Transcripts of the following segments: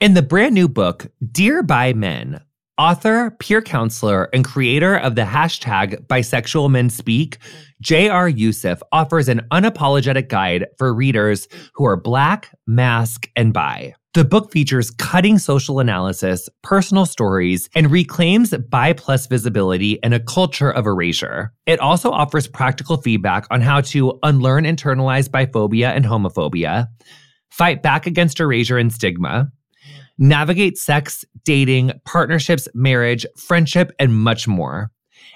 In the brand new book, Dear Bi Men, author, peer counselor, and creator of the hashtag Bisexual Men Speak, J.R. Yussuf offers an unapologetic guide for readers who are Black, Masc, and Bi. The book features cutting social analysis, personal stories, and reclaims bi plus visibility in a culture of erasure. It also offers practical feedback on how to unlearn internalized biphobia and homophobia, fight back against erasure and stigma, navigate sex, dating, partnerships, marriage, friendship, and much more.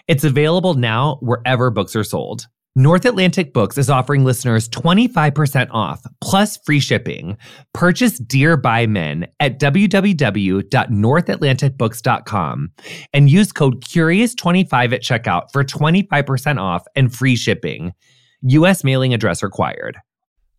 It's available now wherever books are sold. North Atlantic Books is offering listeners 25% off plus free shipping. Purchase Dear Bi Men at www.northatlanticbooks.com and use code CURIOUS25 at checkout for 25% off and free shipping. US mailing address required.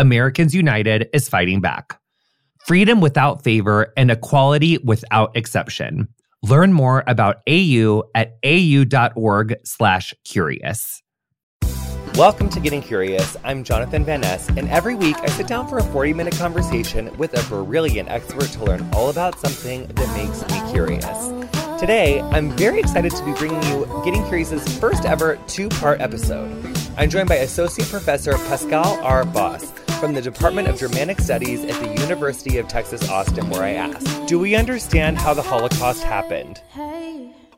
Americans United is fighting back freedom without favor, and equality without exception. Learn more about AU at au.org slash curious. Welcome to Getting Curious. I'm Jonathan Van Ness, and every week I sit down for a 40 minute conversation with a brilliant expert to learn all about something that makes me curious. Today, I'm very excited to be bringing you Getting Curious's first ever two part episode. I'm joined by Associate Professor Pascale R. Bos from the Department of Germanic Studies at the University of Texas Austin, where I asked, Do we understand how the Holocaust happened?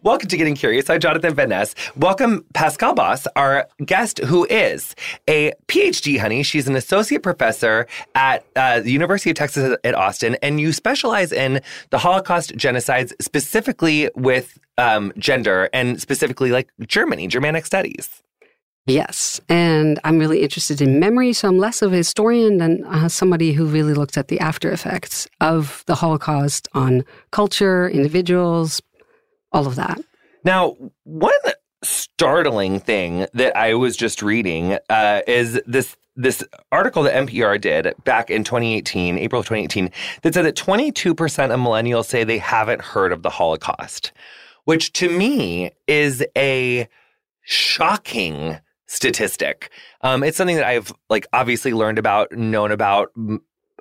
Welcome to Getting Curious. I'm Jonathan Van Ness. Welcome Pascale Bos, our guest, who is a PhD, honey. She's an associate professor at uh, the University of Texas at Austin, and you specialize in the Holocaust genocides, specifically with um, gender and specifically like Germany, Germanic studies. Yes. And I'm really interested in memory, so I'm less of a historian than uh, somebody who really looks at the after effects of the Holocaust on culture, individuals, all of that. Now, one startling thing that I was just reading uh, is this this article that NPR did back in 2018, April of 2018, that said that 22% of millennials say they haven't heard of the Holocaust, which to me is a shocking statistic. Um, it's something that I've like obviously learned about, known about.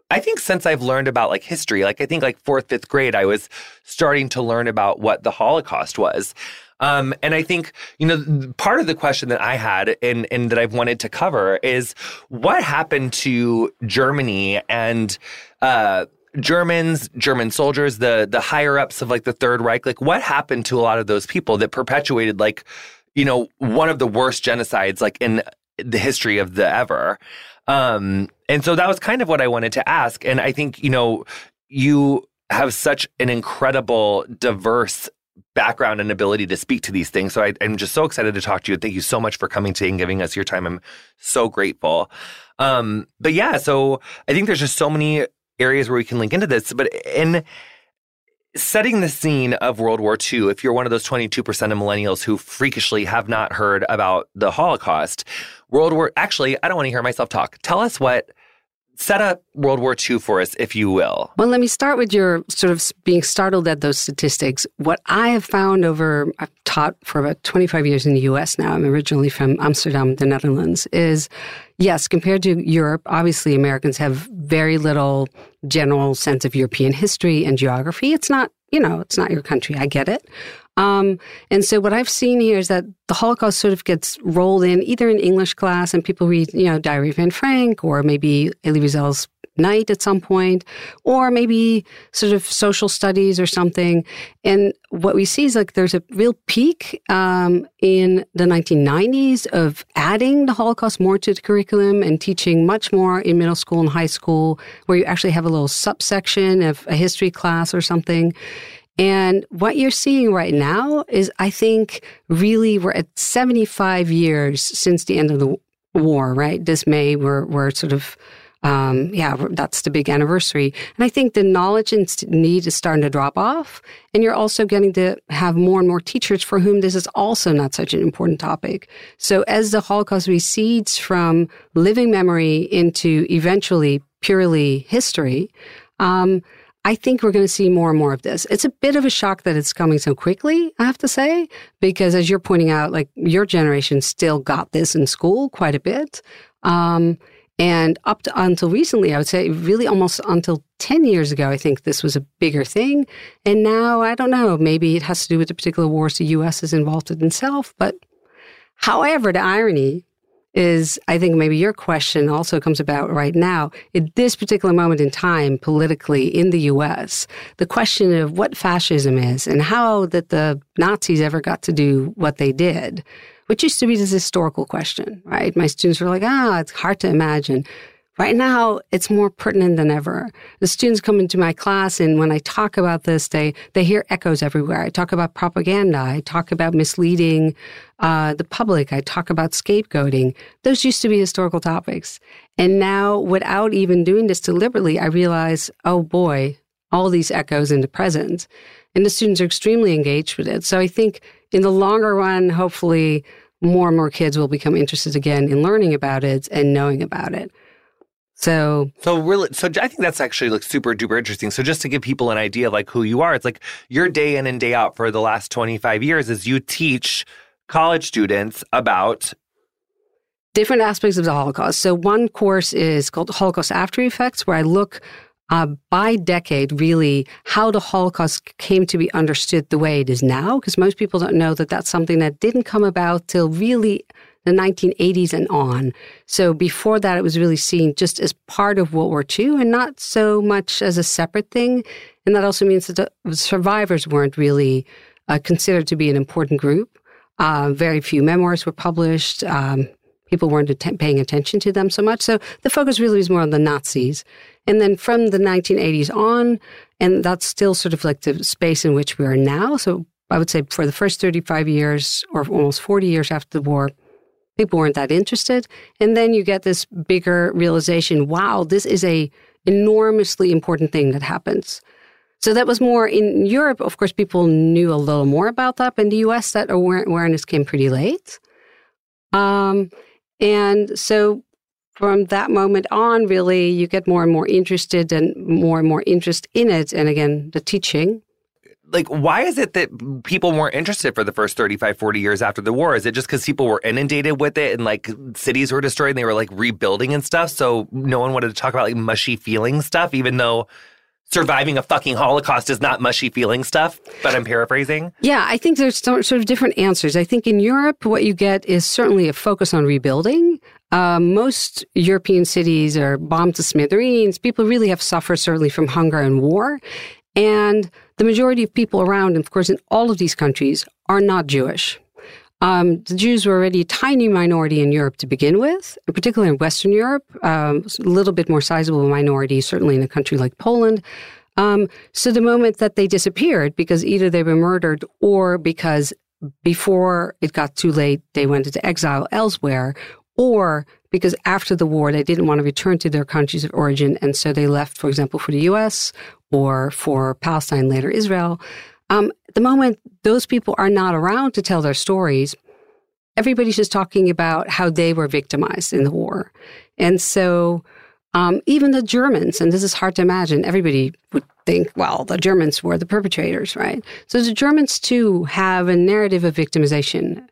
I think since I've learned about like history, like I think like fourth, fifth grade, I was starting to learn about what the Holocaust was. Um, and I think, you know, part of the question that I had and, and that I've wanted to cover is what happened to Germany and uh, Germans, German soldiers, the the higher ups of like the Third Reich, like what happened to a lot of those people that perpetuated like you know, one of the worst genocides like in the history of the ever. Um, and so that was kind of what I wanted to ask. And I think, you know, you have such an incredible, diverse background and ability to speak to these things. So I, am just so excited to talk to you. Thank you so much for coming today and giving us your time. I'm so grateful. Um, but yeah, so I think there's just so many areas where we can link into this. But in setting the scene of World War II, if you're one of those 22% of millennials who freakishly have not heard about the Holocaust, World War, actually, I don't want to hear myself talk. Tell us what set up World War II for us, if you will. Well, let me start with your sort of being startled at those statistics. What I have found over, I've taught for about 25 years in the US now. I'm originally from Amsterdam, the Netherlands, is yes, compared to Europe, obviously Americans have very little general sense of European history and geography. It's not, you know, it's not your country. I get it. Um, and so what I've seen here is that the Holocaust sort of gets rolled in either in English class and people read, you know, Diary of Anne Frank or maybe Elie Wiesel's Night at some point, or maybe sort of social studies or something. And what we see is like there's a real peak um, in the 1990s of adding the Holocaust more to the curriculum and teaching much more in middle school and high school, where you actually have a little subsection of a history class or something. And what you're seeing right now is, I think, really we're at 75 years since the end of the war, right? This May, we're, we're sort of, um, yeah, that's the big anniversary. And I think the knowledge and need is starting to drop off. And you're also getting to have more and more teachers for whom this is also not such an important topic. So as the Holocaust recedes from living memory into eventually purely history, um, I think we're going to see more and more of this. It's a bit of a shock that it's coming so quickly, I have to say, because as you're pointing out, like your generation still got this in school quite a bit. Um, and up to until recently, I would say really almost until 10 years ago, I think this was a bigger thing. And now, I don't know, maybe it has to do with the particular wars the US is involved in itself. But however, the irony is I think maybe your question also comes about right now. At this particular moment in time, politically in the US, the question of what fascism is and how that the Nazis ever got to do what they did, which used to be this historical question, right? My students were like, ah, it's hard to imagine. Right now, it's more pertinent than ever. The students come into my class, and when I talk about this, they, they hear echoes everywhere. I talk about propaganda. I talk about misleading uh, the public. I talk about scapegoating. Those used to be historical topics. And now, without even doing this deliberately, I realize, oh boy, all these echoes in the present. And the students are extremely engaged with it. So I think in the longer run, hopefully, more and more kids will become interested again in learning about it and knowing about it. So, so really, so I think that's actually like super duper interesting. So, just to give people an idea of like who you are, it's like your day in and day out for the last 25 years is you teach college students about different aspects of the Holocaust. So, one course is called Holocaust After Effects, where I look uh, by decade, really, how the Holocaust came to be understood the way it is now, because most people don't know that that's something that didn't come about till really the 1980s and on. So before that, it was really seen just as part of World War II and not so much as a separate thing. And that also means that the survivors weren't really uh, considered to be an important group. Uh, very few memoirs were published. Um, people weren't att- paying attention to them so much. So the focus really was more on the Nazis. And then from the 1980s on, and that's still sort of like the space in which we are now. So I would say for the first 35 years or almost 40 years after the war, people weren't that interested. And then you get this bigger realization, wow, this is a enormously important thing that happens. So that was more in Europe. Of course, people knew a little more about that. But in the US, that awareness came pretty late. Um, and so from that moment on, really, you get more and more interested and more and more interest in it. And again, the teaching. Like why is it that people weren't interested for the first 35 40 years after the war? Is it just because people were inundated with it and like cities were destroyed and they were like rebuilding and stuff? So no one wanted to talk about like mushy feeling stuff even though surviving a fucking holocaust is not mushy feeling stuff but i'm paraphrasing yeah i think there's sort of different answers i think in europe what you get is certainly a focus on rebuilding uh, most European cities are bombed to smithereens. People really have suffered certainly from hunger and war. And the majority of people around, of course, in all of these countries, are not Jewish. Um, the Jews were already a tiny minority in Europe to begin with, particularly in Western Europe, um, a little bit more sizable minority, certainly in a country like Poland. Um, so the moment that they disappeared, because either they were murdered or because before it got too late, they went into exile elsewhere, or because after the war, they didn't want to return to their countries of origin. And so they left, for example, for the US or for Palestine, later Israel. Um, at the moment, those people are not around to tell their stories. Everybody's just talking about how they were victimized in the war. And so um, even the Germans, and this is hard to imagine, everybody would think, well, the Germans were the perpetrators, right? So the Germans too have a narrative of victimization.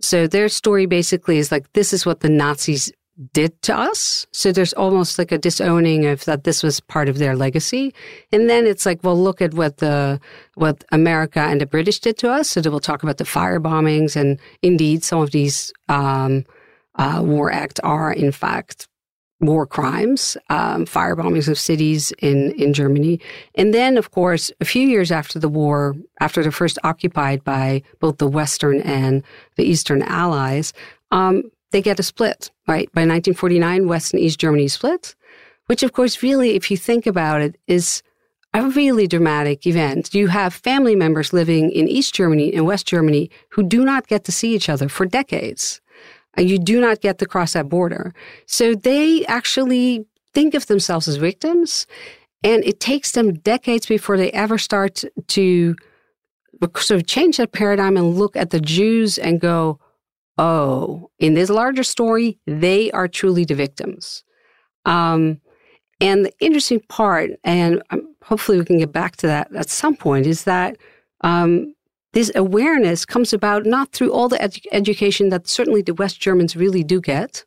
So their story basically is like, this is what the Nazis did to us. So there's almost like a disowning of that this was part of their legacy. And then it's like, well, look at what the what America and the British did to us. So we'll talk about the fire bombings, and indeed, some of these um, uh, war acts are in fact war crimes, um, fire bombings of cities in, in Germany. And then, of course, a few years after the war, after they're first occupied by both the Western and the Eastern Allies, um, they get a split, right? By 1949, West and East Germany split, which, of course, really, if you think about it, is a really dramatic event. You have family members living in East Germany and West Germany who do not get to see each other for decades. Uh, you do not get to cross that border. So they actually think of themselves as victims. And it takes them decades before they ever start to sort of change that paradigm and look at the Jews and go, oh, in this larger story, they are truly the victims. Um, and the interesting part, and um, hopefully we can get back to that at some point, is that um, this awareness comes about not through all the edu- education that certainly the West Germans really do get,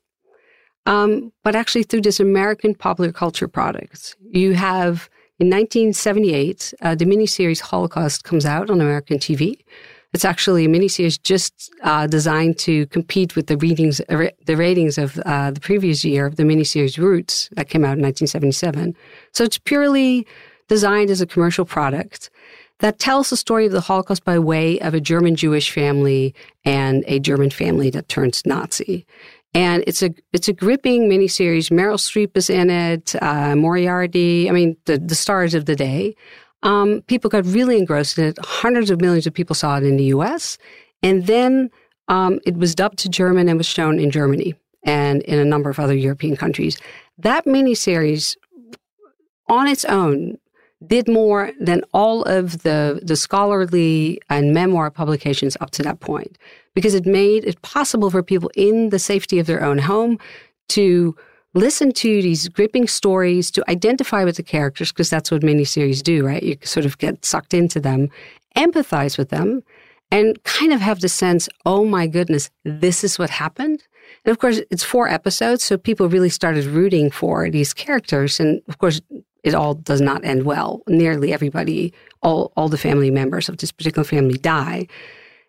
um, but actually through this American popular culture products. You have in 1978, uh, the miniseries Holocaust comes out on American TV. It's actually a miniseries just uh, designed to compete with the readings, uh, the ratings of uh, the previous year, of the miniseries Roots that came out in 1977. So it's purely designed as a commercial product that tells the story of the Holocaust by way of a German Jewish family and a German family that turns Nazi. And it's a it's a gripping miniseries. Meryl Streep is in it, uh, Moriarty. I mean, the the stars of the day. Um, people got really engrossed in it. Hundreds of millions of people saw it in the U.S. And then um, it was dubbed to German and was shown in Germany and in a number of other European countries. That miniseries, on its own, did more than all of the, the scholarly and memoir publications up to that point because it made it possible for people in the safety of their own home to listen to these gripping stories, to identify with the characters, because that's what miniseries do, right? You sort of get sucked into them, empathize with them, and kind of have the sense, oh my goodness, this is what happened. And of course, it's four episodes, so people really started rooting for these characters. And of course, it all does not end well. Nearly everybody, all, all the family members of this particular family die.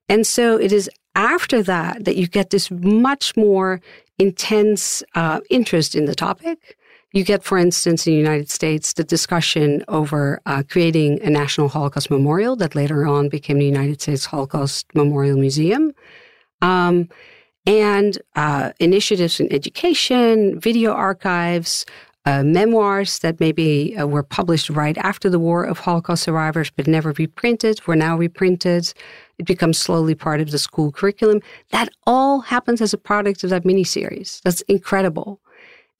And so it is after that that you get this much more intense uh, interest in the topic. You get, for instance, in the United States, the discussion over uh, creating a National Holocaust Memorial that later on became the United States Holocaust Memorial Museum. Um, and uh, initiatives in education, video archives, uh, memoirs that maybe uh, were published right after the war of Holocaust survivors but never reprinted were now reprinted. It becomes slowly part of the school curriculum. That all happens as a product of that miniseries. That's incredible.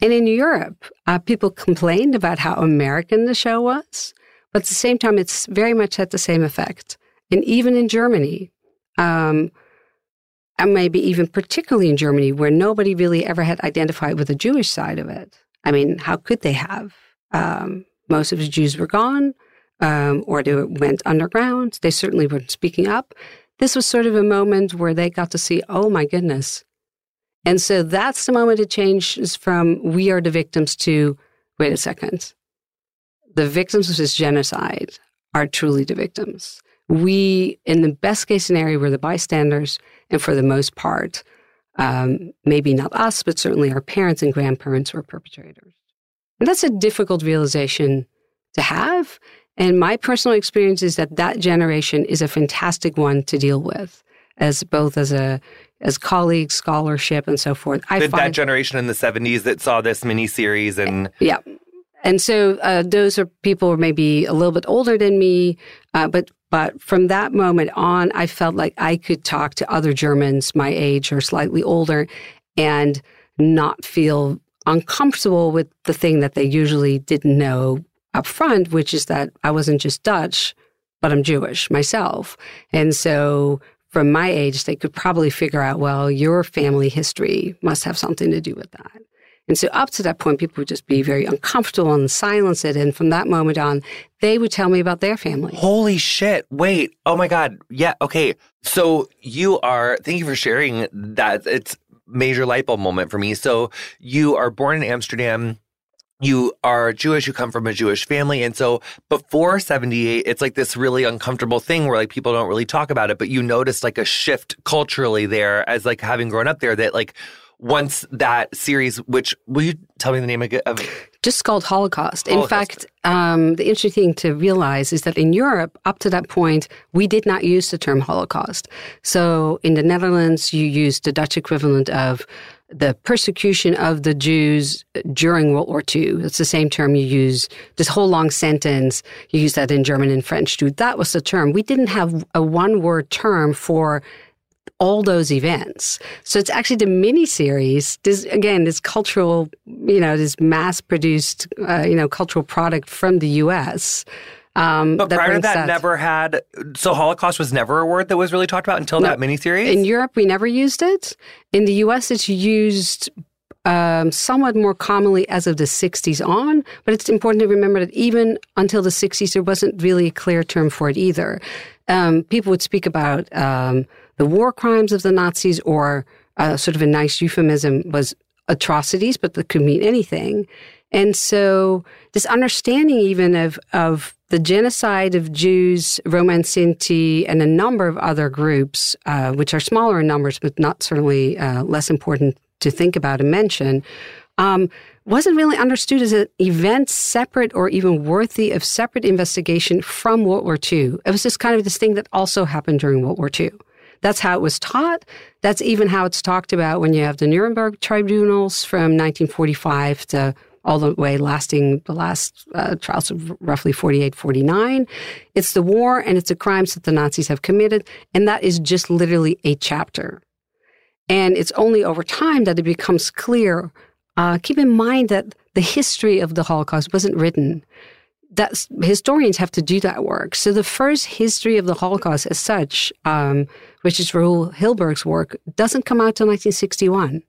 And in Europe, uh, people complained about how American the show was, but at the same time, it's very much had the same effect. And even in Germany, um, and maybe even particularly in Germany, where nobody really ever had identified with the Jewish side of it, I mean, how could they have? Um, most of the Jews were gone, um, or they went underground. They certainly weren't speaking up. This was sort of a moment where they got to see, oh my goodness. And so that's the moment it changes from we are the victims to wait a second. The victims of this genocide are truly the victims. We, in the best case scenario, were the bystanders, and for the most part, um, maybe not us, but certainly our parents and grandparents were perpetrators. And that's a difficult realization to have. And my personal experience is that that generation is a fantastic one to deal with, as both as a as colleagues, scholarship, and so forth. I find, that generation in the '70s that saw this miniseries and yeah, and so uh, those are people who are maybe a little bit older than me, uh, but but from that moment on, I felt like I could talk to other Germans my age or slightly older and not feel uncomfortable with the thing that they usually didn't know up front, which is that I wasn't just Dutch, but I'm Jewish myself. And so from my age, they could probably figure out, well, your family history must have something to do with that. And so up to that point, people would just be very mm-hmm. uncomfortable and silence it. And from that moment on, they would tell me about their family. Holy shit. Wait. Oh my God. Yeah. Okay. So you are, thank you for sharing that. It's major light bulb moment for me. So you are born in Amsterdam you are Jewish, you come from a Jewish family. And so before 78, it's like this really uncomfortable thing where like people don't really talk about it, but you notice like a shift culturally there as like having grown up there that like once that series, which will you tell me the name of it? Just called Holocaust. Holocaust. In fact, um, the interesting thing to realize is that in Europe, up to that point, we did not use the term Holocaust. So in the Netherlands, you used the Dutch equivalent of the persecution of the Jews during World War II. It's the same term you use, this whole long sentence, you use that in German and French too. That was the term. We didn't have a one word term for all those events. So it's actually the mini series. This again, this cultural, you know, this mass produced, uh, you know, cultural product from the U.S. Um, but prior to that, that, never had. So Holocaust was never a word that was really talked about until no, that miniseries. In Europe, we never used it. In the U.S., it's used um, somewhat more commonly as of the 60s on, but it's important to remember that even until the 60s, there wasn't really a clear term for it either. Um, people would speak about um, the war crimes of the Nazis, or uh, sort of a nice euphemism was atrocities, but that could mean anything. And so, this understanding even of of the genocide of Jews, Roma and Sinti, and a number of other groups, uh, which are smaller in numbers, but not certainly uh, less important to think about and mention, um, wasn't really understood as an event separate or even worthy of separate investigation from World War II. It was just kind of this thing that also happened during World War II. That's how it was taught. That's even how it's talked about when you have the Nuremberg tribunals from 1945 to all the way lasting the last uh, trials of roughly 48, 49. It's the war and it's the crimes that the Nazis have committed. And that is just literally a chapter. And it's only over time that it becomes clear. Uh, keep in mind that the history of the Holocaust wasn't written that historians have to do that work. So the first history of the Holocaust as such, um, which is Raul Hilberg's work, doesn't come out till 1961.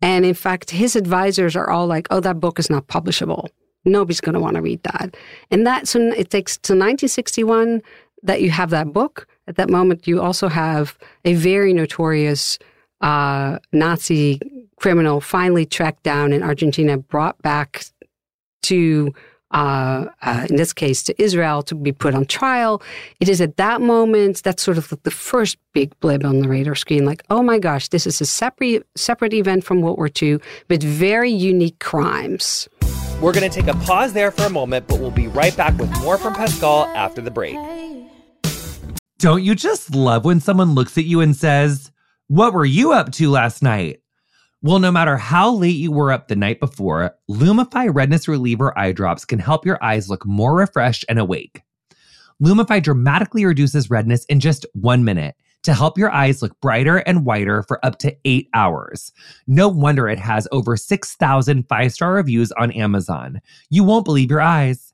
And in fact, his advisors are all like, oh, that book is not publishable. Nobody's going to want to read that. And that's when it takes to 1961 that you have that book. At that moment, you also have a very notorious uh, Nazi criminal finally tracked down in Argentina, brought back to uh, uh, in this case to Israel, to be put on trial. It is at that moment that's sort of the first big blip on the radar screen. Like, oh my gosh, this is a separate separate event from World War II, with very unique crimes. We're going to take a pause there for a moment, but we'll be right back with more from Pascale after the break. Don't you just love when someone looks at you and says, What were you up to last night? Well, no matter how late you were up the night before, Lumify Redness Reliever eye drops can help your eyes look more refreshed and awake. Lumify dramatically reduces redness in just one minute to help your eyes look brighter and whiter for up to eight hours. No wonder it has over 6,000 five star reviews on Amazon. You won't believe your eyes.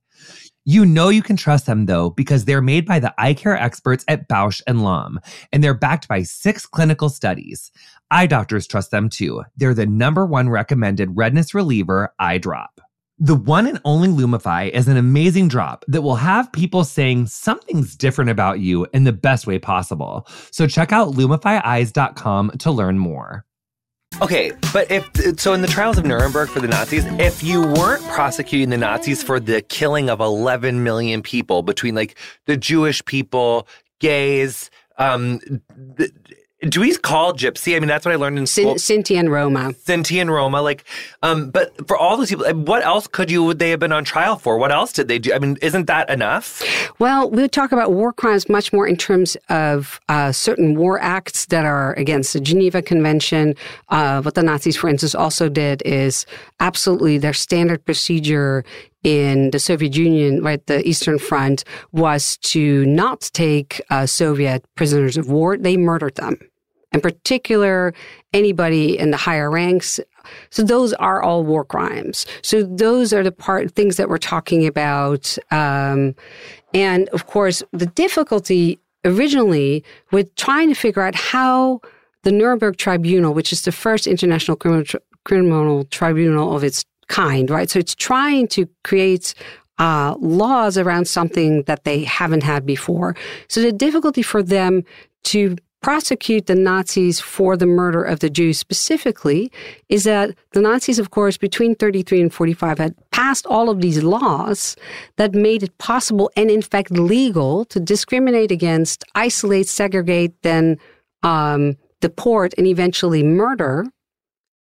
You know you can trust them though because they're made by the eye care experts at Bausch and Lomb and they're backed by 6 clinical studies. Eye doctors trust them too. They're the number one recommended redness reliever eye drop. The one and only Lumify is an amazing drop that will have people saying something's different about you in the best way possible. So check out lumifyeyes.com to learn more. Okay, but if so, in the trials of Nuremberg for the Nazis, if you weren't prosecuting the Nazis for the killing of 11 million people between like the Jewish people, gays, um, the, do we call gypsy? I mean, that's what I learned in school. Sinti and Roma. Sinti and Roma. Like, um, but for all those people, what else could you, would they have been on trial for? What else did they do? I mean, isn't that enough? Well, we talk about war crimes much more in terms of uh, certain war acts that are against the Geneva Convention. Uh, what the Nazis, for instance, also did is absolutely their standard procedure in the Soviet Union, right, the Eastern Front, was to not take uh, Soviet prisoners of war. They murdered them. in particular, anybody in the higher ranks. So those are all war crimes. So those are the part things that we're talking about. Um, and of course, the difficulty originally with trying to figure out how the Nuremberg Tribunal, which is the first international criminal, criminal tribunal of its kind, right? So it's trying to create uh, laws around something that they haven't had before. So the difficulty for them to prosecute the Nazis for the murder of the Jews specifically is that the Nazis, of course, between 33 and 45 had passed all of these laws that made it possible and, in fact, legal to discriminate against, isolate, segregate, then um, deport, and eventually murder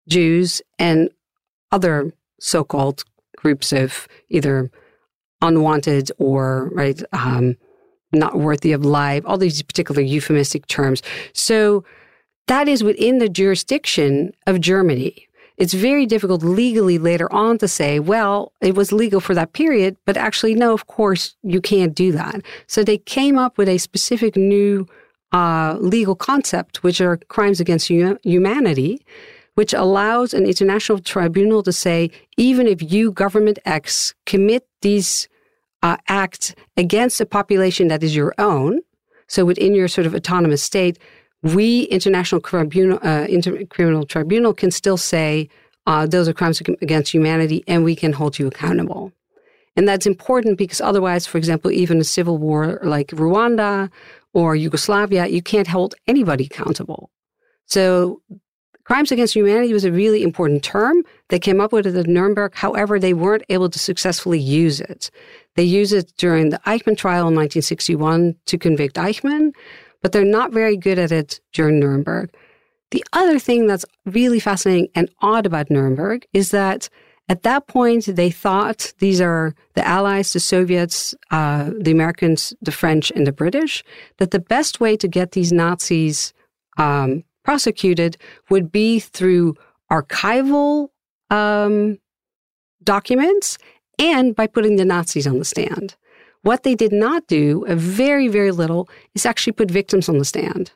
Jews and other so called groups of either unwanted or right um, not worthy of life all these particular euphemistic terms. So that is within the jurisdiction of germany. It's very difficult legally later on to say well it was legal for that period but actually no of course you can't do that. So they came up with a specific new uh, legal concept which are crimes against humanity which allows an international tribunal to say, even if you, government X, commit these uh, acts against a population that is your own, so within your sort of autonomous state, we, International Tribunal, uh, Inter- Criminal Tribunal, can still say uh, those are crimes against humanity and we can hold you accountable. And that's important because otherwise, for example, even a civil war like Rwanda or Yugoslavia, you can't hold anybody accountable. So Crimes against humanity was a really important term. They came up with it at Nuremberg. However, they weren't able to successfully use it. They used it during the Eichmann trial in 1961 to convict Eichmann, but they're not very good at it during Nuremberg. The other thing that's really fascinating and odd about Nuremberg is that at that point, they thought these are the Allies, the Soviets, uh, the Americans, the French, and the British, that the best way to get these Nazis um, prosecuted would be through archival um, documents and by putting the Nazis on the stand. What they did not do, a very, very little, is actually put victims on the stand.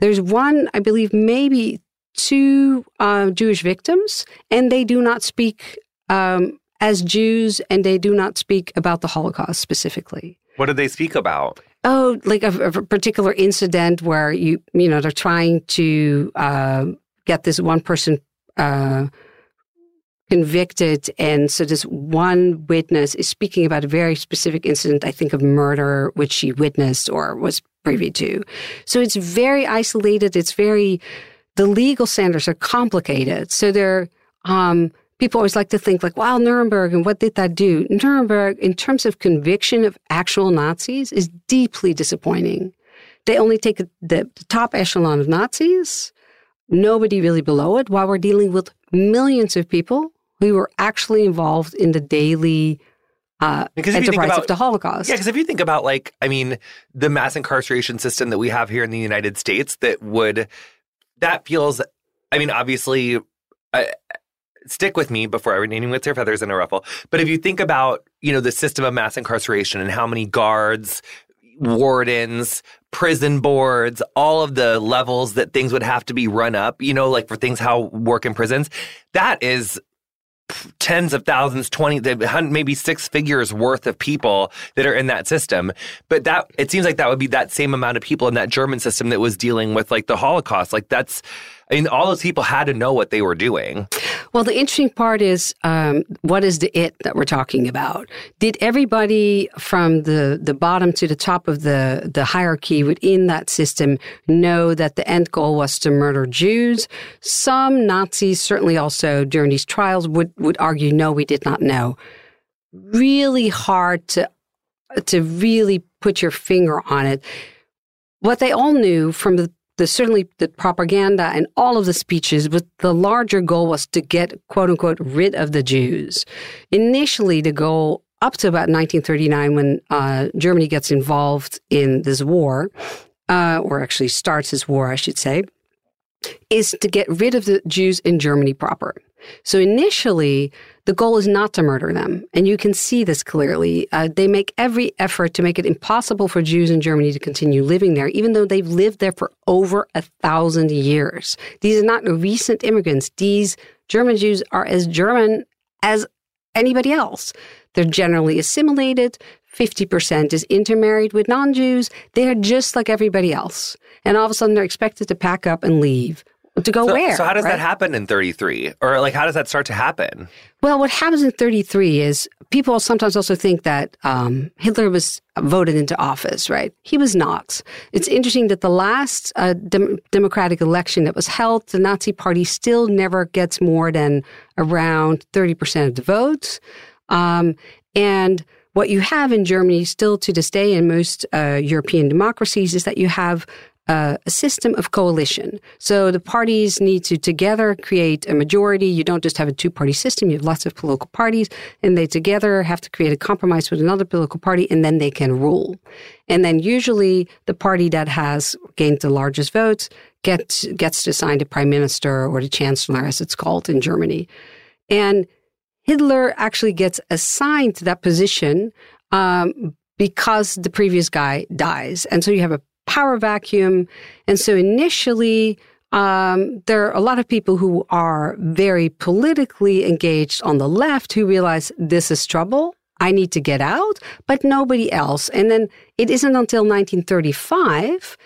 There's one, I believe, maybe two uh, Jewish victims, and they do not speak um, as Jews, and they do not speak about the Holocaust specifically. What did they speak about? Oh, like a, a, particular incident where you, you know, they're trying to uh, get this one person uh, convicted. And so this one witness is speaking about a very specific incident, I think of murder, which she witnessed or was privy to. So it's very isolated. It's very, the legal standards are complicated. So they're, um, people always like to think like, wow, Nuremberg, and what did that do? Nuremberg, in terms of conviction of actual Nazis, is deeply disappointing. They only take the, the top echelon of Nazis, nobody really below it, while we're dealing with millions of people who were actually involved in the daily uh, because enterprise about, of the Holocaust. Yeah, because if you think about, like, I mean, the mass incarceration system that we have here in the United States, that would, that feels, I mean, obviously, uh, stick with me before every naming with their feathers in a ruffle. But if you think about, you know, the system of mass incarceration and how many guards, wardens, prison boards, all of the levels that things would have to be run up, you know, like for things how work in prisons, that is tens of thousands, 20, maybe six figures worth of people that are in that system. But that, it seems like that would be that same amount of people in that German system that was dealing with like the Holocaust. Like that's, I mean, all those people had to know what they were doing. Well, the interesting part is um, what is the it that we're talking about? Did everybody from the, the bottom to the top of the, the hierarchy within that system know that the end goal was to murder Jews? Some Nazis, certainly also during these trials, would, would argue, no, we did not know. Really hard to, to really put your finger on it. What they all knew from the the certainly the propaganda and all of the speeches, but the larger goal was to get quote unquote rid of the Jews. Initially, the goal up to about 1939, when uh, Germany gets involved in this war, uh, or actually starts this war, I should say, is to get rid of the Jews in Germany proper. So initially, the goal is not to murder them. And you can see this clearly. Uh, they make every effort to make it impossible for Jews in Germany to continue living there, even though they've lived there for over a thousand years. These are not recent immigrants. These German Jews are as German as anybody else. They're generally assimilated. 50% is intermarried with non Jews. They're just like everybody else. And all of a sudden, they're expected to pack up and leave. To go so, where? So, how does right? that happen in 33? Or, like, how does that start to happen? Well, what happens in 33 is people sometimes also think that um, Hitler was voted into office, right? He was not. It's interesting that the last uh, dem- democratic election that was held, the Nazi Party still never gets more than around 30% of the votes. Um, and what you have in Germany still to this day in most uh, European democracies is that you have uh, a system of coalition. So the parties need to together create a majority. You don't just have a two party system, you have lots of political parties, and they together have to create a compromise with another political party, and then they can rule. And then usually the party that has gained the largest votes gets, gets to assign the prime minister or the chancellor, as it's called in Germany. And Hitler actually gets assigned to that position um, because the previous guy dies. And so you have a power vacuum. And so initially, um, there are a lot of people who are very politically engaged on the left who realize this is trouble. I need to get out, but nobody else. And then it isn't until 1935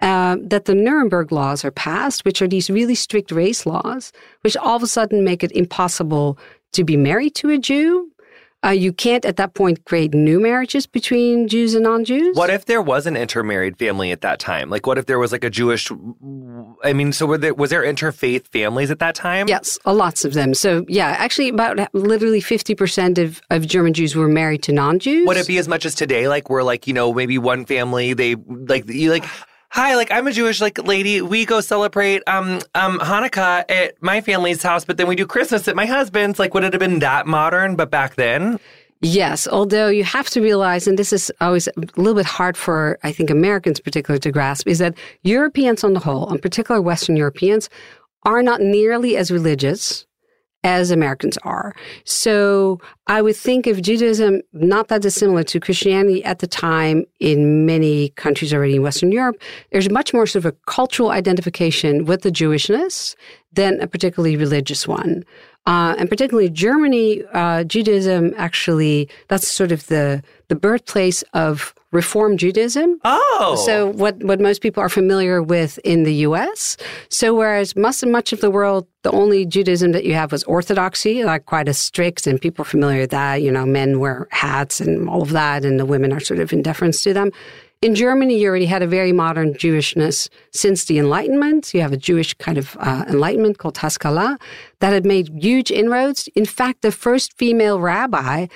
uh, that the Nuremberg laws are passed, which are these really strict race laws, which all of a sudden make it impossible to be married to a Jew. Uh, you can't at that point create new marriages between Jews and non-Jews. What if there was an intermarried family at that time? Like, what if there was like a Jewish? I mean, so there, was there interfaith families at that time? Yes, lots of them. So yeah, actually, about literally fifty percent of of German Jews were married to non-Jews. Would it be as much as today? Like, where like you know maybe one family they like you like hi, like I'm a Jewish like lady. We go celebrate um um Hanukkah at my family's house, but then we do Christmas at my husband's. Like, would it have been that modern? But back then. Yes, although you have to realize, and this is always a little bit hard for, I think, Americans particularly to grasp, is that Europeans on the whole, in particular Western Europeans, are not nearly as religious as Americans are. So I would think of Judaism not that dissimilar to Christianity at the time in many countries already in Western Europe. There's much more sort of a cultural identification with the Jewishness than a particularly religious one. Uh, and particularly Germany, uh, Judaism actually, that's sort of the, the birthplace of Reform Judaism. Oh. So what, what most people are familiar with in the US. So whereas much, much of the world, the only Judaism that you have was Orthodoxy, like quite as strict and people are familiar with that, you know, men wear hats and all of that and the women are sort of in deference to them. In Germany, you already had a very modern Jewishness since the Enlightenment. You have a Jewish kind of uh, Enlightenment called Haskalah that had made huge inroads. In fact, the first female rabbi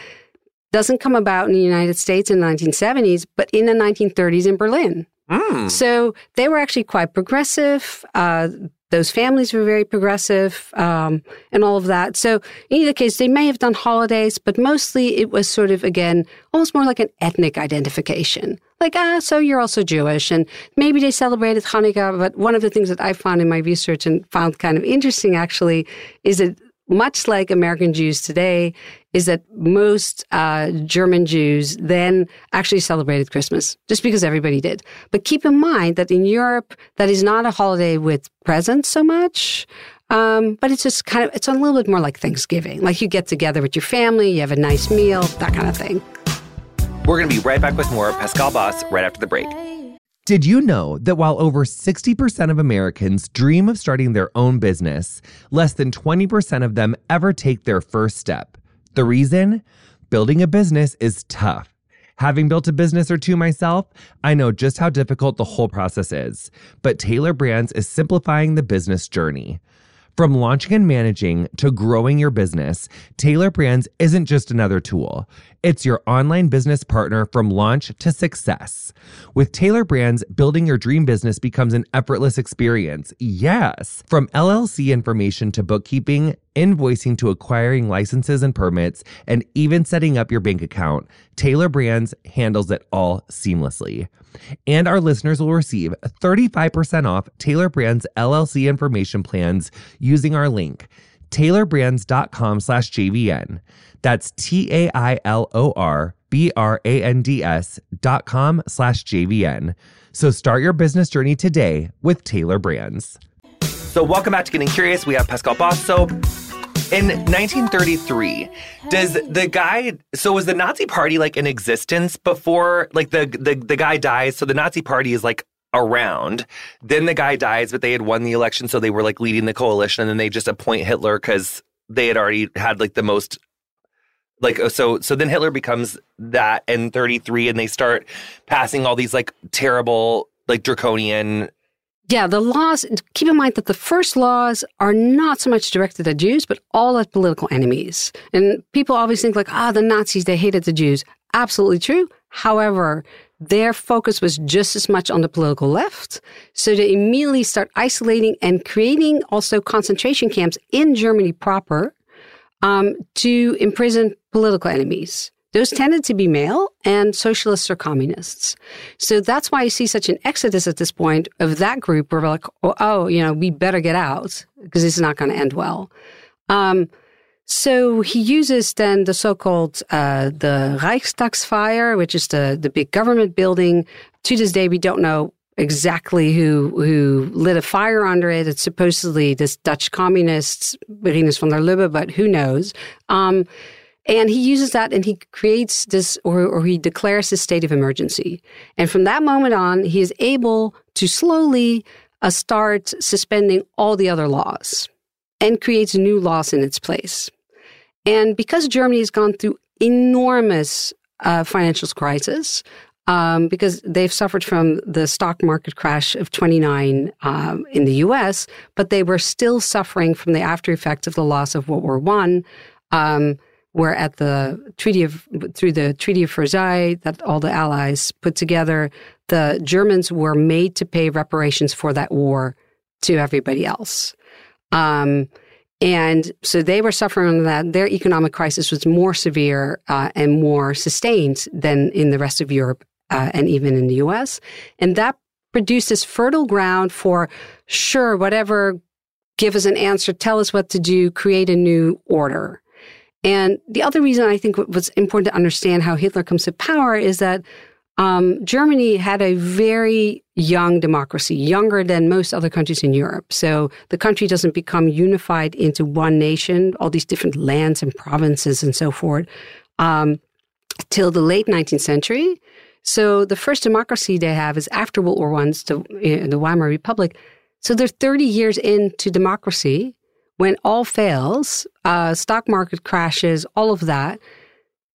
doesn't come about in the United States in the 1970s, but in the 1930s in Berlin. Mm. So they were actually quite progressive. Uh, those families were very progressive um, and all of that. So, in either case, they may have done holidays, but mostly it was sort of, again, almost more like an ethnic identification. Like, ah, so you're also Jewish. And maybe they celebrated Hanukkah. But one of the things that I found in my research and found kind of interesting actually is that much like American Jews today, is that most uh, German Jews then actually celebrated Christmas just because everybody did. But keep in mind that in Europe, that is not a holiday with presents so much. Um, but it's just kind of, it's a little bit more like Thanksgiving. Like you get together with your family, you have a nice meal, that kind of thing. We're going to be right back with more Pascale Bos right after the break. Did you know that while over 60% of Americans dream of starting their own business, less than 20% of them ever take their first step? The reason? Building a business is tough. Having built a business or two myself, I know just how difficult the whole process is. But Tailor Brands is simplifying the business journey. From launching and managing to growing your business, Tailor Brands isn't just another tool. It's your online business partner from launch to success. With Tailor Brands, building your dream business becomes an effortless experience. Yes. From LLC information to bookkeeping, invoicing to acquiring licenses and permits, and even setting up your bank account, Tailor Brands handles it all seamlessly. And our listeners will receive 35% off Tailor Brands LLC information plans using our link tailorbrands.com slash JVN. That's T A I L O R B R A N D S dot com slash JVN. So start your business journey today with Tailor Brands. So, welcome back to Getting Curious. We have Pascale Bos Soap. In 1933, does the guy? So was the Nazi Party like in existence before? Like the the the guy dies, so the Nazi Party is like around. Then the guy dies, but they had won the election, so they were like leading the coalition, and then they just appoint Hitler because they had already had like the most. Like so, so then Hitler becomes that in 33, and they start passing all these like terrible, like draconian yeah, the laws, keep in mind that the first laws are not so much directed at Jews, but all at political enemies. And people always think, like, ah, the Nazis, they hated the Jews. Absolutely true. However, their focus was just as much on the political left. So they immediately start isolating and creating also concentration camps in Germany proper um, to imprison political enemies. Those tended to be male, and socialists or communists. So that's why you see such an exodus at this point of that group where we're like, oh, oh you know, we better get out because this is not going to end well. Um, so he uses then the so-called uh, the Reichstagsfire, which is the the big government building. To this day, we don't know exactly who who lit a fire under it. It's supposedly this Dutch communists, Rinus van der Lubbe, but who knows? Um, and he uses that and he creates this, or, or he declares this state of emergency. And from that moment on, he is able to slowly uh, start suspending all the other laws and creates new laws in its place. And because Germany has gone through enormous uh, financial crisis, um, because they've suffered from the stock market crash of 29 um, in the US, but they were still suffering from the after effects of the loss of World War One. Um, where at the Treaty of through the Treaty of Versailles that all the allies put together, the Germans were made to pay reparations for that war to everybody else. Um, and so they were suffering under that. Their economic crisis was more severe uh, and more sustained than in the rest of Europe uh, and even in the US. And that produced this fertile ground for, sure, whatever, give us an answer, tell us what to do, create a new order. And the other reason I think what's important to understand how Hitler comes to power is that um, Germany had a very young democracy, younger than most other countries in Europe. So the country doesn't become unified into one nation, all these different lands and provinces and so forth, um, till the late 19th century. So the first democracy they have is after World War I, the, the Weimar Republic. So they're 30 years into democracy when all fails, uh, stock market crashes, all of that,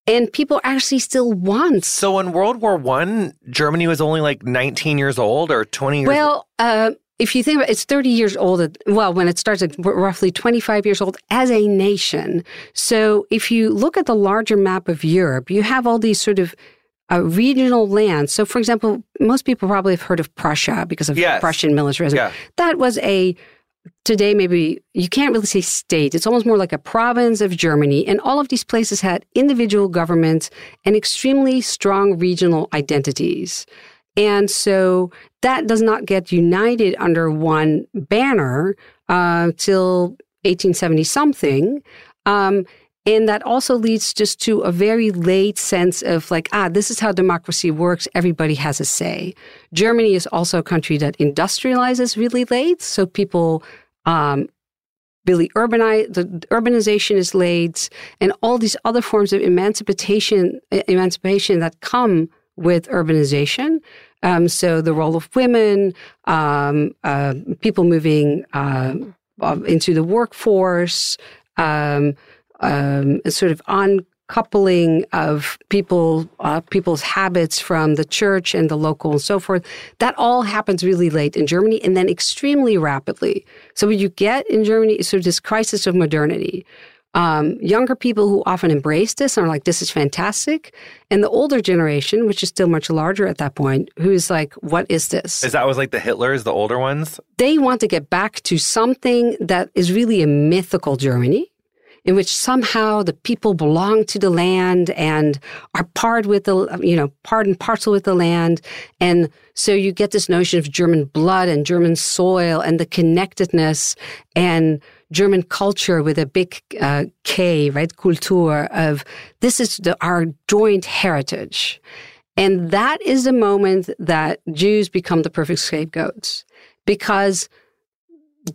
and people actually still want. So in World War One, Germany was only like 19 years old or 20 years. Well, uh, if you think about it, it's 30 years old. well, when it starts at roughly 25 years old as a nation. So if you look at the larger map of Europe, you have all these sort of uh, regional lands. So, for example, most people probably have heard of Prussia because of yes. Prussian militarism. Yeah. That was a today maybe you can't really say state. It's almost more like a province of germany. And all of these places had individual governments and extremely strong regional identities. And so that does not get united under one banner uh, till 1870 something. Um, and that also leads just to a very late sense of like, ah, this is how democracy works. Everybody has a say. Germany is also a country that industrializes really late. So people um, really urbanize, the urbanization is late and all these other forms of emancipation, emancipation that come with urbanization. Um, so the role of women, um, uh, people moving uh, into the workforce, um, um, sort of uncoupling of people uh, people's habits from the church and the local and so forth. That all happens really late in Germany and then extremely rapidly. So what you get in Germany is sort of this crisis of modernity. Um, younger people who often embrace this are like, this is fantastic. And the older generation, which is still much larger at that point, who's like, what is this? Is that was like the Hitlers, the older ones? They want to get back to something that is really a mythical Germany in which somehow the people belong to the land and are part with the, you know, part and parcel with the land. And so you get this notion of German blood and German soil and the connectedness and German culture with a big uh, K, right? Kultur of this is the, our joint heritage. And that is the moment that Jews become the perfect scapegoats because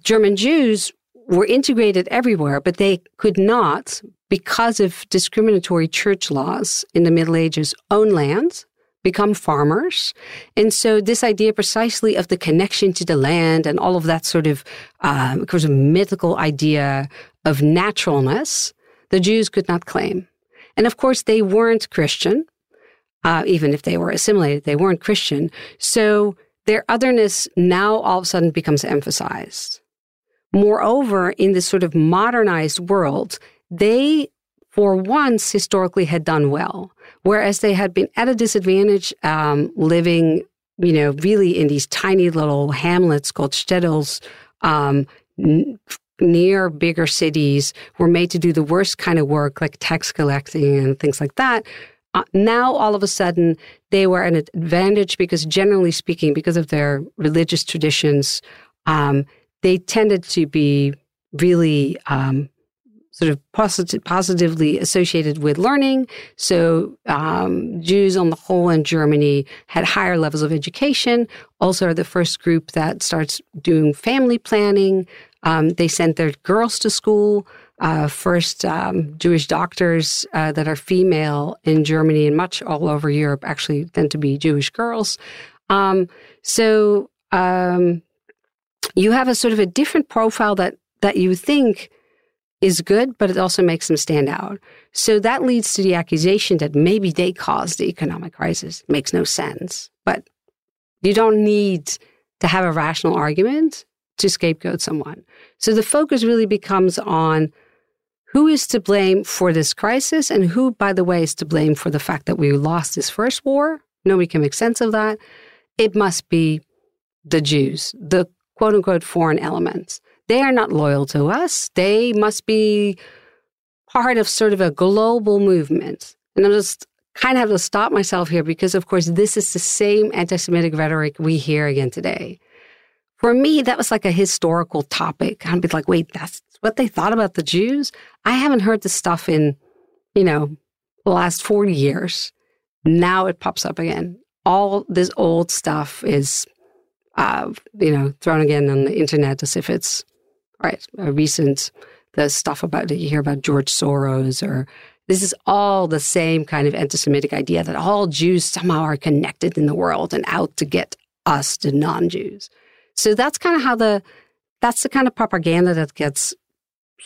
German Jews were integrated everywhere, but they could not, because of discriminatory church laws in the Middle Ages, own lands, become farmers. And so this idea precisely of the connection to the land and all of that sort of, um, of mythical idea of naturalness, the Jews could not claim. And of course, they weren't Christian. Uh, even if they were assimilated, they weren't Christian. So their otherness now all of a sudden becomes emphasized. Moreover, in this sort of modernized world, they, for once, historically had done well, whereas they had been at a disadvantage um, living, you know, really in these tiny little hamlets called shtetls um, n- near bigger cities, were made to do the worst kind of work like tax collecting and things like that. Uh, now, all of a sudden, they were an advantage because, generally speaking, because of their religious traditions, um, they tended to be really um, sort of posit- positively associated with learning. So um, Jews on the whole in Germany had higher levels of education. Also, are the first group that starts doing family planning. Um, they sent their girls to school. Uh, first um, Jewish doctors uh, that are female in Germany and much all over Europe actually tend to be Jewish girls. Um, so um, you have a sort of a different profile that that you think is good, but it also makes them stand out. So that leads to the accusation that maybe they caused the economic crisis. It makes no sense. But you don't need to have a rational argument to scapegoat someone. So the focus really becomes on who is to blame for this crisis and who, by the way, is to blame for the fact that we lost this first war. Nobody can make sense of that. It must be the Jews, the quote unquote foreign elements. They are not loyal to us. They must be part of sort of a global movement. And I'm just kind of have to stop myself here because, of course, this is the same anti Semitic rhetoric we hear again today. For me, that was like a historical topic. I'd be like, wait, that's what they thought about the Jews? I haven't heard this stuff in, you know, the last 40 years. Now it pops up again. All this old stuff is uh, you know, thrown again on the internet as if it's right a recent the stuff about that you hear about George Soros or this is all the same kind of anti-Semitic idea that all Jews somehow are connected in the world and out to get us, the non-Jews. So that's kind of how the that's the kind of propaganda that gets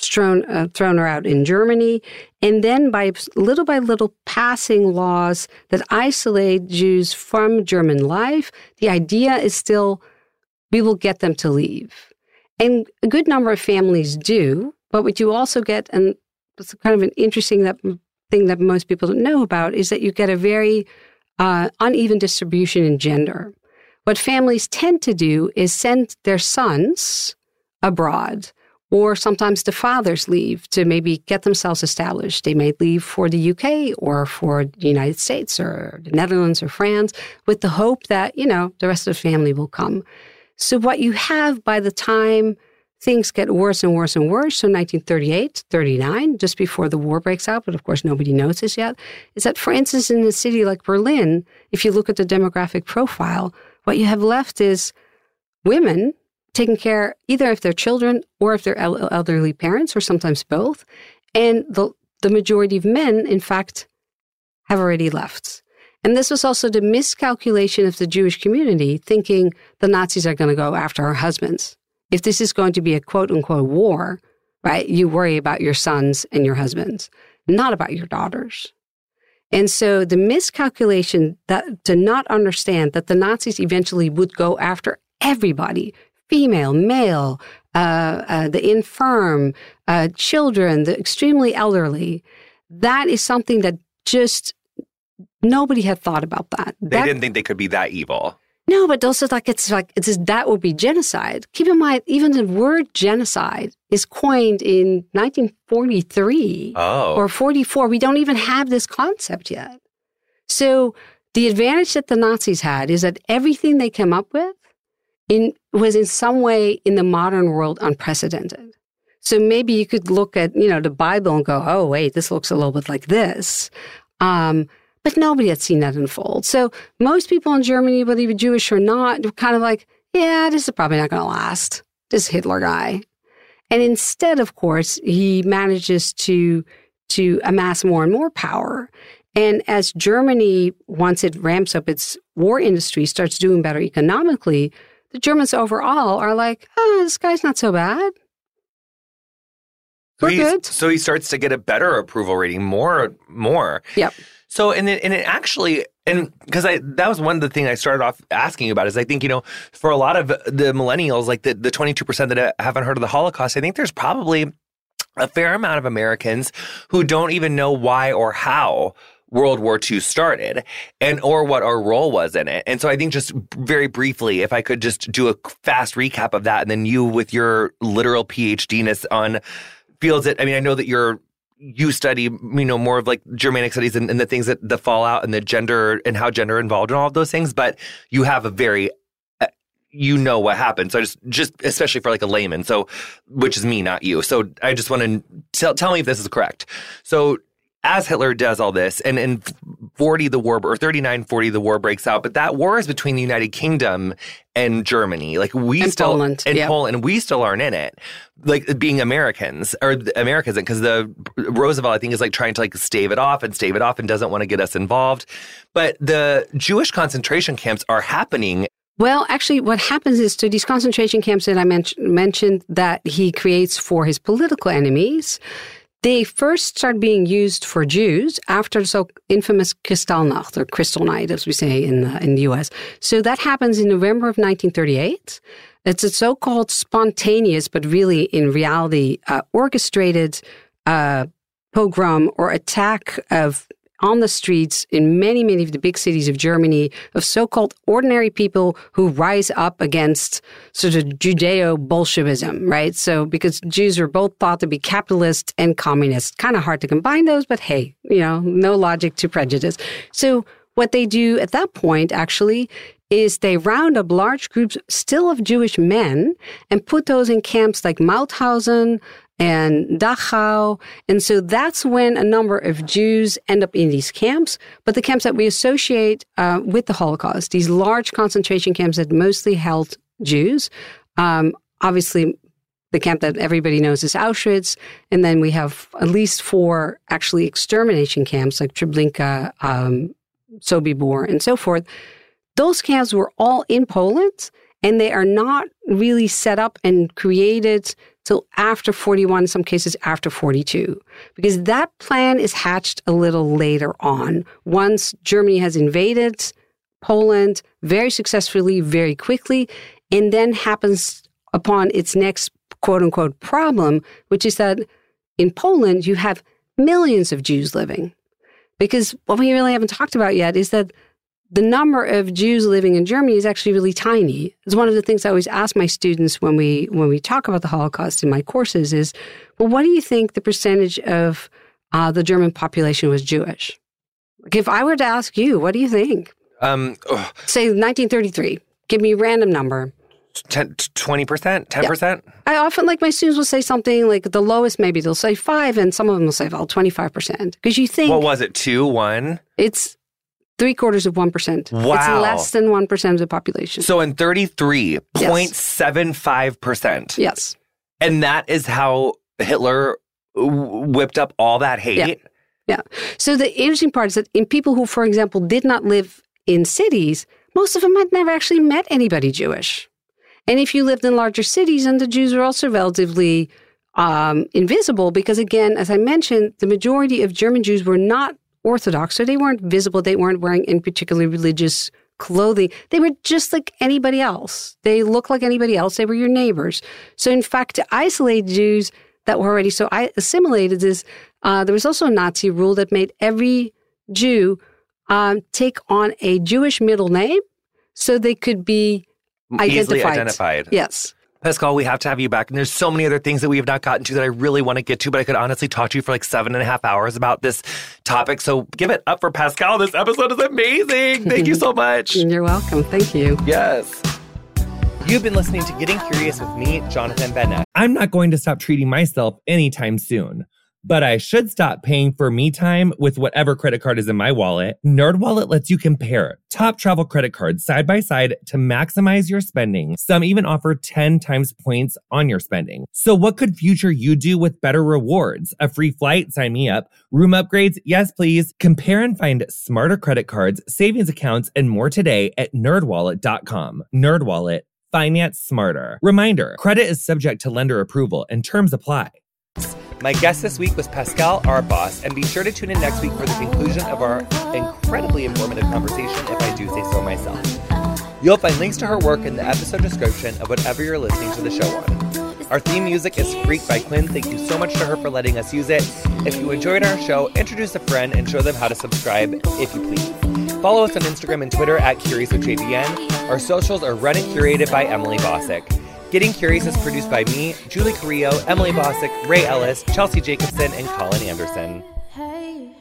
thrown uh, thrown out in Germany, and then by little by little passing laws that isolate Jews from German life. The idea is still we will get them to leave, and a good number of families do. But what you also get, and it's kind of an interesting that, thing that most people don't know about, is that you get a very uh, uneven distribution in gender. What families tend to do is send their sons abroad or sometimes the fathers leave to maybe get themselves established. They may leave for the UK or for the United States or the Netherlands or France with the hope that, you know, the rest of the family will come. So what you have by the time things get worse and worse and worse, so 1938, 39, just before the war breaks out, but of course nobody knows this yet, is that, for instance, in a city like Berlin, if you look at the demographic profile, what you have left is women taking care either of their children or of their elderly parents, or sometimes both. And the, the majority of men, in fact, have already left. And this was also the miscalculation of the Jewish community, thinking the Nazis are going to go after our husbands. If this is going to be a quote unquote war, right, you worry about your sons and your husbands, not about your daughters. And so the miscalculation that to not understand that the Nazis eventually would go after everybody, female, male, uh, uh, the infirm, uh, children, the extremely elderly. That is something that just nobody had thought about that. They that, didn't think they could be that evil. No, but also like it's like it's just, that would be genocide. Keep in mind, even the word genocide is coined in 1943 oh. or 44. We don't even have this concept yet. So the advantage that the Nazis had is that everything they came up with in, was in some way in the modern world unprecedented. So maybe you could look at, you know, the Bible and go, oh, wait, this looks a little bit like this. Um, but nobody had seen that unfold. So most people in Germany, whether you're Jewish or not, were kind of like, yeah, this is probably not going to last. This Hitler guy. And instead, of course, he manages to to amass more and more power. And as Germany, once it ramps up its war industry, starts doing better economically, the Germans overall are like, oh, this guy's not so bad. We're so good. So he starts to get a better approval rating, more, more. Yep. So and it, and it actually and because I that was one of the things I started off asking about is I think you know for a lot of the millennials like the the twenty two percent that haven't heard of the Holocaust I think there's probably a fair amount of Americans who don't even know why or how World War II started and or what our role was in it. And so I think just very briefly, if I could just do a fast recap of that, and then you with your literal PhDness on fields that I mean, I know that you're you study, you know, more of like Germanic studies and, and, the things that the fallout and the gender and how gender involved in all of those things, but you have a very uh, you know what happened. So just just especially for like a layman, so which is me, not you. So I just want to tell tell me if this is correct. So as Hitler does all this, and in 40 the war or 39 40 the war breaks out, but that war is between the United Kingdom and Germany. Like we and still Poland, and yep. Poland, we still aren't in it. Like being Americans or Americans, because the Roosevelt I think is like trying to like stave it off and stave it off and doesn't want to get us involved. But the Jewish concentration camps are happening well, actually, what happens is to these concentration camps that I men- mentioned that he creates for his political enemies, they first start being used for Jews after the so infamous Kristallnacht, or Crystal Night, as we say in the, in the US. So that happens in November of 1938. It's a so called spontaneous, but really in reality, uh, orchestrated uh, pogrom or attack of on the streets in many, many of the big cities of Germany of so called ordinary people who rise up against sort of Judeo Bolshevism, right? So, because Jews are both thought to be capitalist and communist, kind of hard to combine those, but hey, you know, no logic to prejudice. So, what they do at that point actually is they round up large groups still of Jewish men and put those in camps like Mauthausen, and Dachau. And so that's when a number of Jews end up in these camps. But the camps that we associate uh, with the Holocaust, these large concentration camps that mostly held Jews, um, obviously the camp that everybody knows is Auschwitz. And then we have at least four actually extermination camps like Treblinka, um, Sobibor, and so forth. Those camps were all in Poland and they are not really set up and created till after 41, in some cases after 42, because that plan is hatched a little later on. Once Germany has invaded Poland very successfully, very quickly, and then happens upon its next quote unquote problem, which is that in Poland, you have millions of Jews living. Because what we really haven't talked about yet is that the number of Jews living in Germany is actually really tiny. It's one of the things I always ask my students when we when we talk about the Holocaust in my courses is, well, what do you think the percentage of uh, the German population was Jewish? Like if I were to ask you, what do you think? Um, Say 1933. Give me a random number. 10, 20%, 10%? Yeah. I often, like my students will say something like the lowest, maybe they'll say five, and some of them will say, well, 25%. Because you think. What was it, two, one? It's Three quarters of 1%. Wow. It's less than 1% of the population. So in 33.75%. Yes. And that is how Hitler whipped up all that hate. Yeah. yeah. So the interesting part is that in people who, for example, did not live in cities, most of them had never actually met anybody Jewish. And if you lived in larger cities, and the Jews were also relatively um, invisible because, again, as I mentioned, the majority of German Jews were not Orthodox, so they weren't visible. They weren't wearing in particularly religious clothing. They were just like anybody else. They looked like anybody else. They were your neighbors. So, in fact, to isolate Jews that were already so assimilated is uh, there was also a Nazi rule that made every Jew um, take on a Jewish middle name so they could be identified. Easily identified. Yes. Pascale, we have to have you back. And there's so many other things that we have not gotten to that I really want to get to, but I could honestly talk to you for like seven and a half hours about this topic. So give it up for Pascale. This episode is amazing. Thank you so much. You're welcome. Thank you. Yes. You've been listening to Getting Curious with me, Jonathan Van Ness. I'm not going to stop treating myself anytime soon but I should stop paying for me time with whatever credit card is in my wallet. NerdWallet lets you compare top travel credit cards side by side to maximize your spending. Some even offer 10 times points on your spending. So what could future you do with better rewards? A free flight? Sign me up. Room upgrades? Yes, please. Compare and find smarter credit cards, savings accounts, and more today at nerdwallet.com. NerdWallet. Finance smarter. Reminder, credit is subject to lender approval and terms apply. My guest this week was Pascale R. Bos, and be sure to tune in next week for the conclusion of our incredibly informative conversation, if I do say so myself. You'll find links to her work in the episode description of whatever you're listening to the show on. Our theme music is Freak by Quiñ. Thank you so much to her for letting us use it. If you enjoyed our show, introduce a friend and show them how to subscribe, if you please. Follow us on Instagram and Twitter at Curious with JVN. Our socials are run and curated by Emily Bossak. Getting Curious is produced by me, Julie Carrillo, Emily Bossak, Ray Ellis, Chelsea Jacobson, and Colin Anderson. Hey.